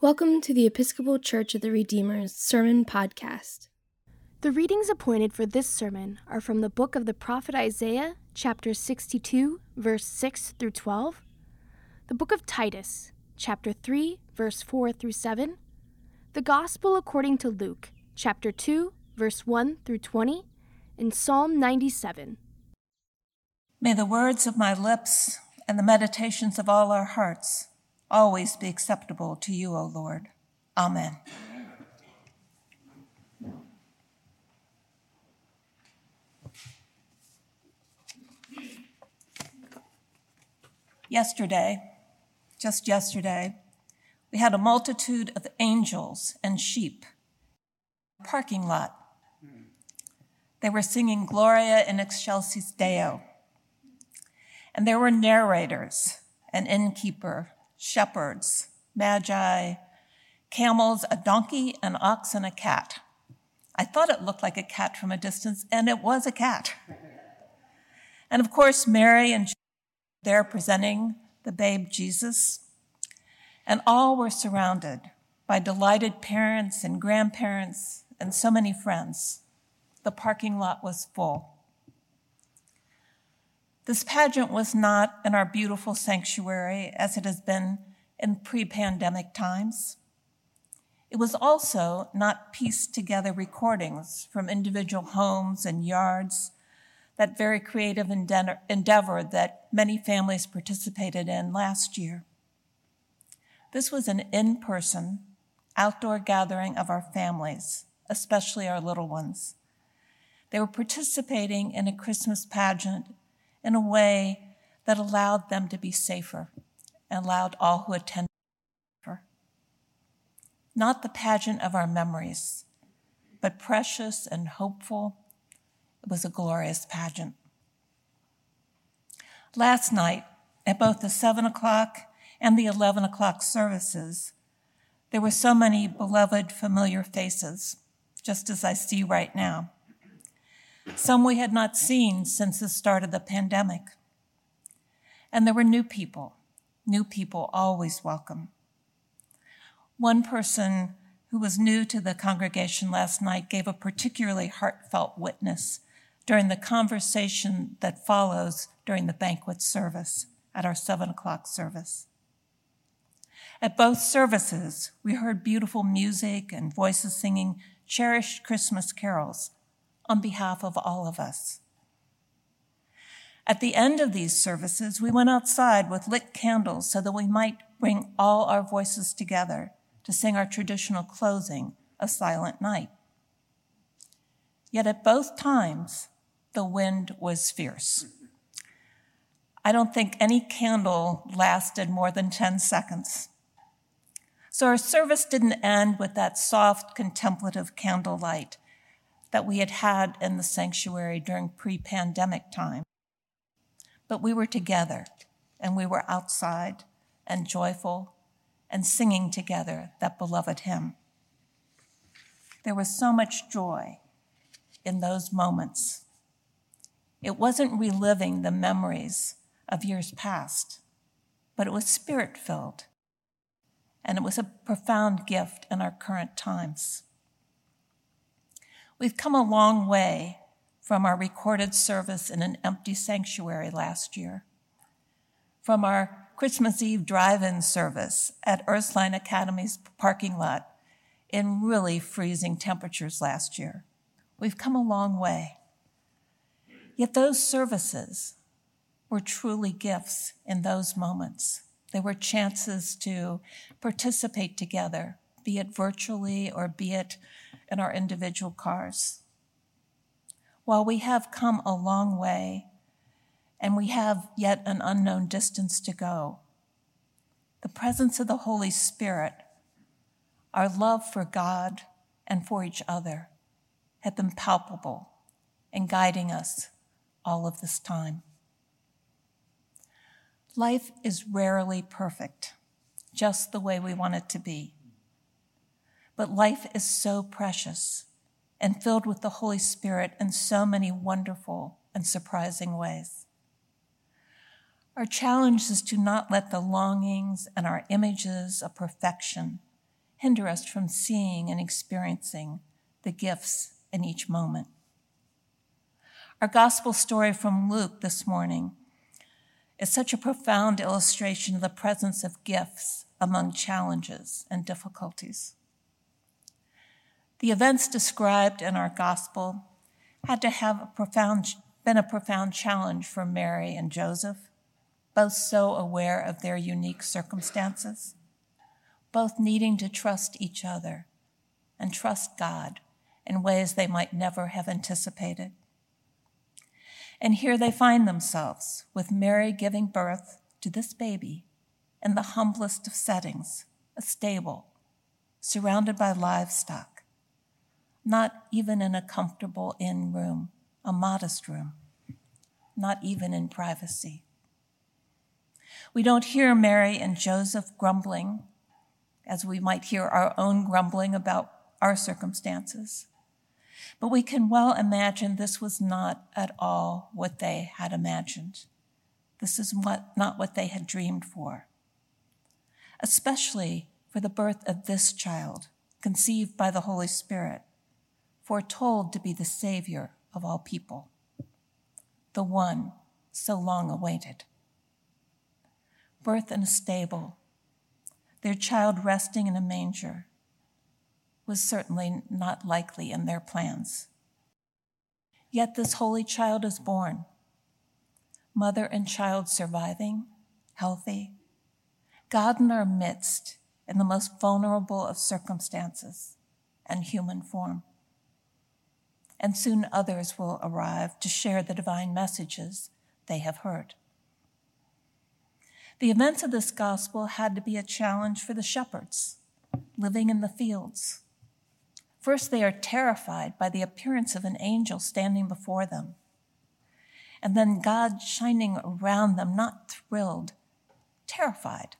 Welcome to the Episcopal Church of the Redeemer's Sermon Podcast. The readings appointed for this sermon are from the book of the prophet Isaiah, chapter 62, verse 6 through 12, the book of Titus, chapter 3, verse 4 through 7, the Gospel according to Luke, chapter 2, verse 1 through 20, and Psalm 97. May the words of my lips and the meditations of all our hearts always be acceptable to you, O Lord. Amen. Yesterday, just yesterday, we had a multitude of angels and sheep parking lot. They were singing Gloria in Excelsis Deo. And there were narrators, an innkeeper, shepherds, magi, camels, a donkey, an ox, and a cat. I thought it looked like a cat from a distance, and it was a cat. And of course, Mary and there presenting the babe Jesus. And all were surrounded by delighted parents and grandparents and so many friends. The parking lot was full. This pageant was not in our beautiful sanctuary as it has been in pre pandemic times. It was also not pieced together recordings from individual homes and yards, that very creative endeavor that many families participated in last year. This was an in person, outdoor gathering of our families, especially our little ones. They were participating in a Christmas pageant in a way that allowed them to be safer and allowed all who attended not the pageant of our memories, but precious and hopeful. It was a glorious pageant. Last night, at both the 7 o'clock and the 11 o'clock services, there were so many beloved, familiar faces, just as I see right now some we had not seen since the start of the pandemic. And there were new people, new people always welcome. One person who was new to the congregation last night gave a particularly heartfelt witness during the conversation that follows during the banquet service at our seven o'clock service. At both services, we heard beautiful music and voices singing cherished Christmas carols on behalf of all of us. At the end of these services, we went outside with lit candles so that we might bring all our voices together to sing our traditional closing, A Silent Night. Yet at both times, the wind was fierce. I don't think any candle lasted more than 10 seconds. So our service didn't end with that soft contemplative candlelight that we had had in the sanctuary during pre pandemic time. But we were together and we were outside and joyful and singing together that beloved hymn. There was so much joy in those moments. It wasn't reliving the memories of years past, but it was spirit filled. And it was a profound gift in our current times. We've come a long way from our recorded service in an empty sanctuary last year, from our Christmas Eve drive in service at Ursuline Academy's parking lot in really freezing temperatures last year. We've come a long way. Yet those services were truly gifts in those moments. They were chances to participate together, be it virtually or be it in our individual cars. While we have come a long way and we have yet an unknown distance to go, the presence of the Holy Spirit, our love for God and for each other, have been palpable and guiding us all of this time. Life is rarely perfect, just the way we want it to be. But life is so precious and filled with the Holy Spirit in so many wonderful and surprising ways. Our challenge is to not let the longings and our images of perfection hinder us from seeing and experiencing the gifts in each moment. Our gospel story from Luke this morning is such a profound illustration of the presence of gifts among challenges and difficulties. The events described in our gospel had to have a profound, been a profound challenge for Mary and Joseph, both so aware of their unique circumstances, both needing to trust each other and trust God in ways they might never have anticipated. And here they find themselves with Mary giving birth to this baby in the humblest of settings, a stable, surrounded by livestock not even in a comfortable inn room, a modest room, not even in privacy. We don't hear Mary and Joseph grumbling as we might hear our own grumbling about our circumstances. But we can well imagine this was not at all what they had imagined. This is what, not what they had dreamed for. Especially for the birth of this child, conceived by the Holy Spirit foretold to be the Savior of all people, the one so long awaited. Birth in a stable, their child resting in a manger, was certainly not likely in their plans. Yet this holy child is born, mother and child surviving, healthy, God in our midst in the most vulnerable of circumstances and human form and soon others will arrive to share the divine messages they have heard. The events of this gospel had to be a challenge for the shepherds living in the fields. First, they are terrified by the appearance of an angel standing before them, and then God shining around them, not thrilled, terrified.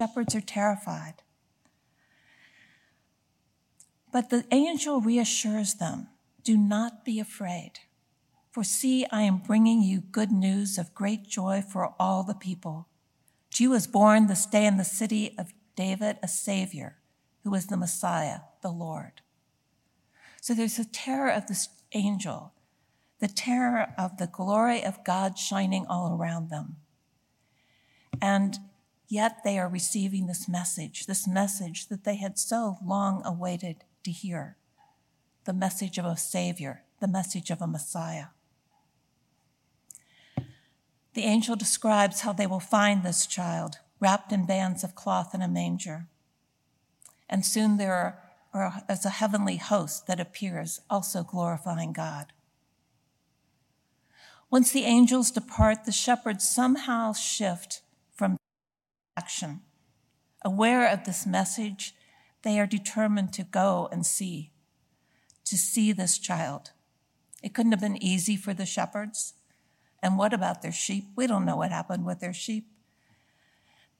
Shepherds are terrified. But the angel reassures them do not be afraid, for see, I am bringing you good news of great joy for all the people. To you is born this day in the city of David a Savior, who is the Messiah, the Lord. So there's the terror of this angel, the terror of the glory of God shining all around them. And yet they are receiving this message, this message that they had so long awaited to hear the message of a Savior, the message of a Messiah. The angel describes how they will find this child wrapped in bands of cloth in a manger. And soon there are, is a heavenly host that appears, also glorifying God. Once the angels depart, the shepherds somehow shift from action. Aware of this message, they are determined to go and see to see this child. It couldn't have been easy for the shepherds. And what about their sheep? We don't know what happened with their sheep.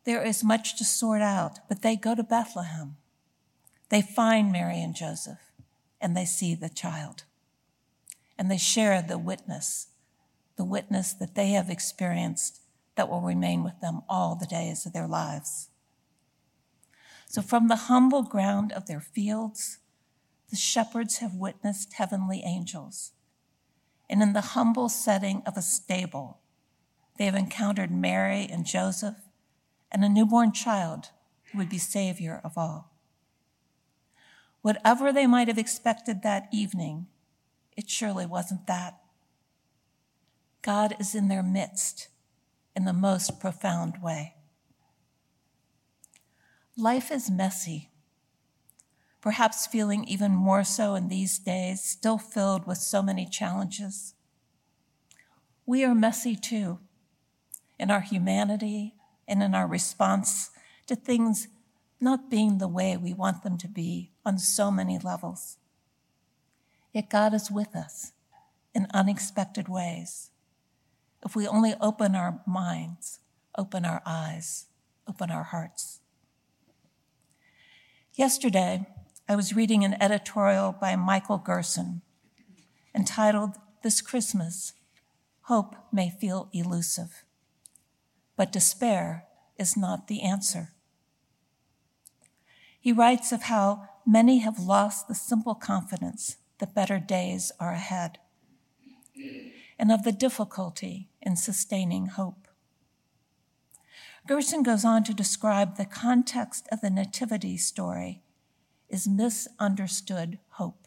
There is much to sort out, but they go to Bethlehem. They find Mary and Joseph, and they see the child. And they share the witness, the witness that they have experienced that will remain with them all the days of their lives. So, from the humble ground of their fields, the shepherds have witnessed heavenly angels. And in the humble setting of a stable, they have encountered Mary and Joseph and a newborn child who would be Savior of all. Whatever they might have expected that evening, it surely wasn't that. God is in their midst in the most profound way. Life is messy perhaps feeling even more so in these days, still filled with so many challenges. We are messy too in our humanity and in our response to things not being the way we want them to be on so many levels. Yet God is with us in unexpected ways. If we only open our minds, open our eyes, open our hearts. Yesterday, I was reading an editorial by Michael Gerson entitled This Christmas Hope May Feel Elusive, but despair is not the answer. He writes of how many have lost the simple confidence that better days are ahead, and of the difficulty in sustaining hope. Gerson goes on to describe the context of the Nativity story is misunderstood hope.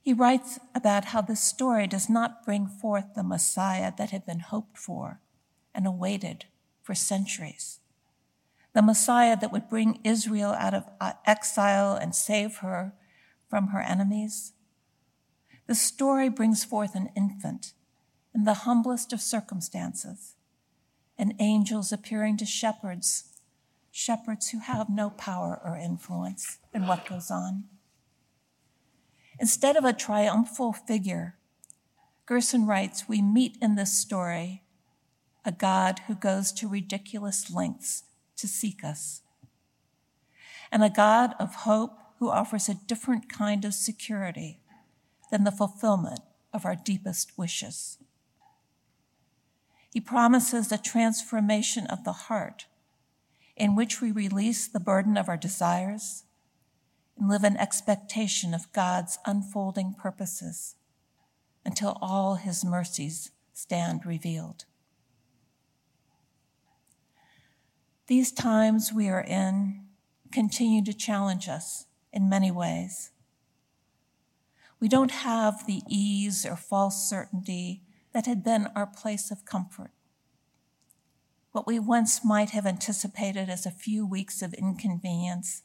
He writes about how the story does not bring forth the Messiah that had been hoped for and awaited for centuries. The Messiah that would bring Israel out of uh, exile and save her from her enemies. The story brings forth an infant in the humblest of circumstances and angels appearing to shepherds, shepherds who have no power or influence in what goes on. Instead of a triumphal figure, Gerson writes, we meet in this story a God who goes to ridiculous lengths to seek us, and a God of hope who offers a different kind of security than the fulfillment of our deepest wishes. He promises a transformation of the heart in which we release the burden of our desires and live in expectation of God's unfolding purposes until all his mercies stand revealed. These times we are in continue to challenge us in many ways. We don't have the ease or false certainty that had been our place of comfort. What we once might have anticipated as a few weeks of inconvenience,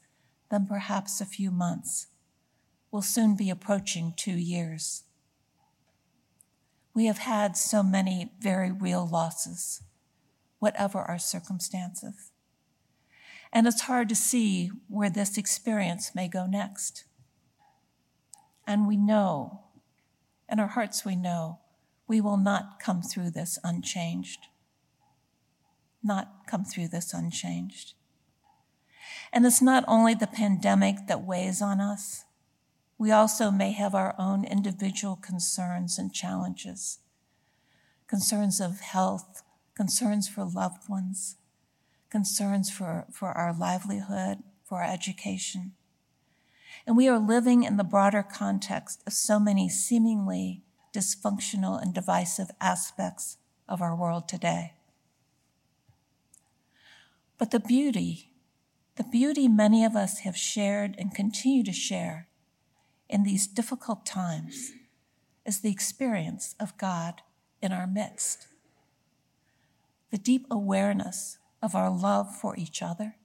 then perhaps a few months, will soon be approaching two years. We have had so many very real losses, whatever our circumstances. And it's hard to see where this experience may go next. And we know, in our hearts we know, we will not come through this unchanged. Not come through this unchanged. And it's not only the pandemic that weighs on us, we also may have our own individual concerns and challenges concerns of health, concerns for loved ones, concerns for, for our livelihood, for our education. And we are living in the broader context of so many seemingly dysfunctional and divisive aspects of our world today. But the beauty, the beauty many of us have shared and continue to share in these difficult times is the experience of God in our midst. The deep awareness of our love for each other,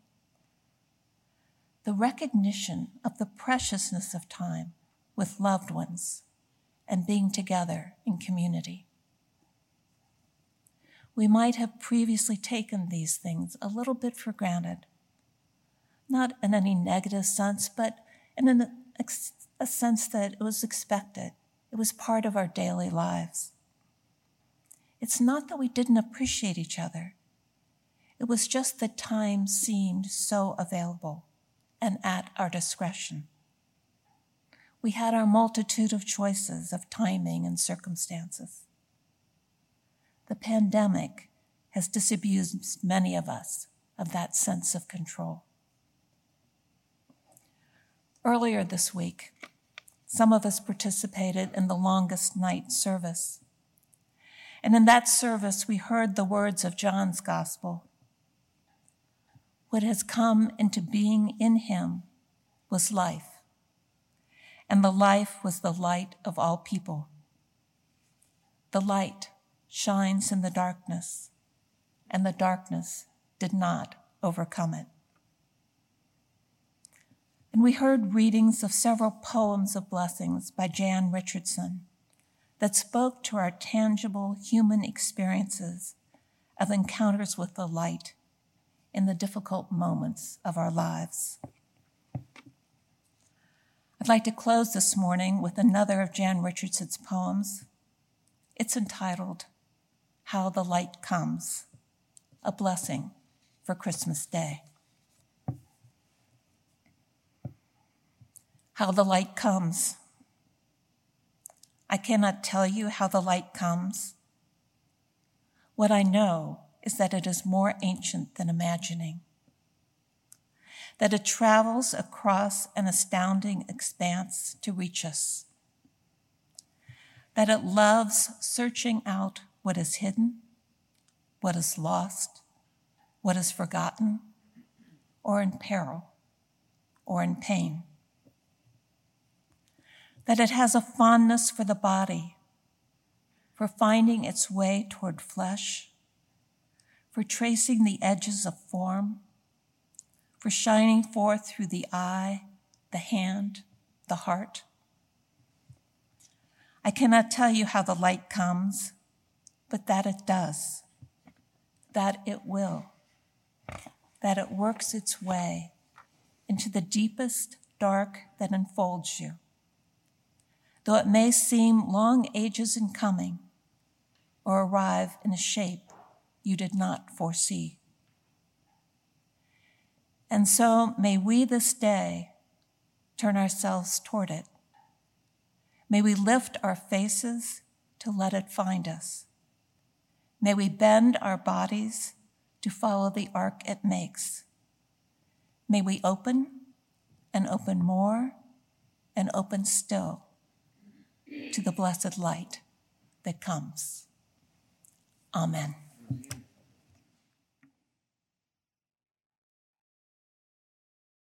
the recognition of the preciousness of time with loved ones and being together in community. We might have previously taken these things a little bit for granted, not in any negative sense, but in an, a sense that it was expected. It was part of our daily lives. It's not that we didn't appreciate each other. It was just that time seemed so available and at our discretion. We had our multitude of choices of timing and circumstances. The pandemic has disabused many of us of that sense of control. Earlier this week, some of us participated in the longest night service. And in that service, we heard the words of John's gospel. What has come into being in him was life and the life was the light of all people. The light shines in the darkness, and the darkness did not overcome it. And we heard readings of several poems of blessings by Jan Richardson that spoke to our tangible human experiences of encounters with the light in the difficult moments of our lives. I'd like to close this morning with another of Jan Richardson's poems. It's entitled How the Light Comes, a Blessing for Christmas Day. How the light comes. I cannot tell you how the light comes. What I know is that it is more ancient than imagining. that it travels across an astounding expanse to reach us, that it loves searching out what is hidden, what is lost, what is forgotten, or in peril, or in pain. That it has a fondness for the body, for finding its way toward flesh, for tracing the edges of form for shining forth through the eye, the hand, the heart. I cannot tell you how the light comes, but that it does, that it will, that it works its way into the deepest dark that enfolds you. Though it may seem long ages in coming or arrive in a shape you did not foresee. And so may we this day turn ourselves toward it. May we lift our faces to let it find us. May we bend our bodies to follow the arc it makes. May we open and open more and open still to the blessed light that comes. Amen.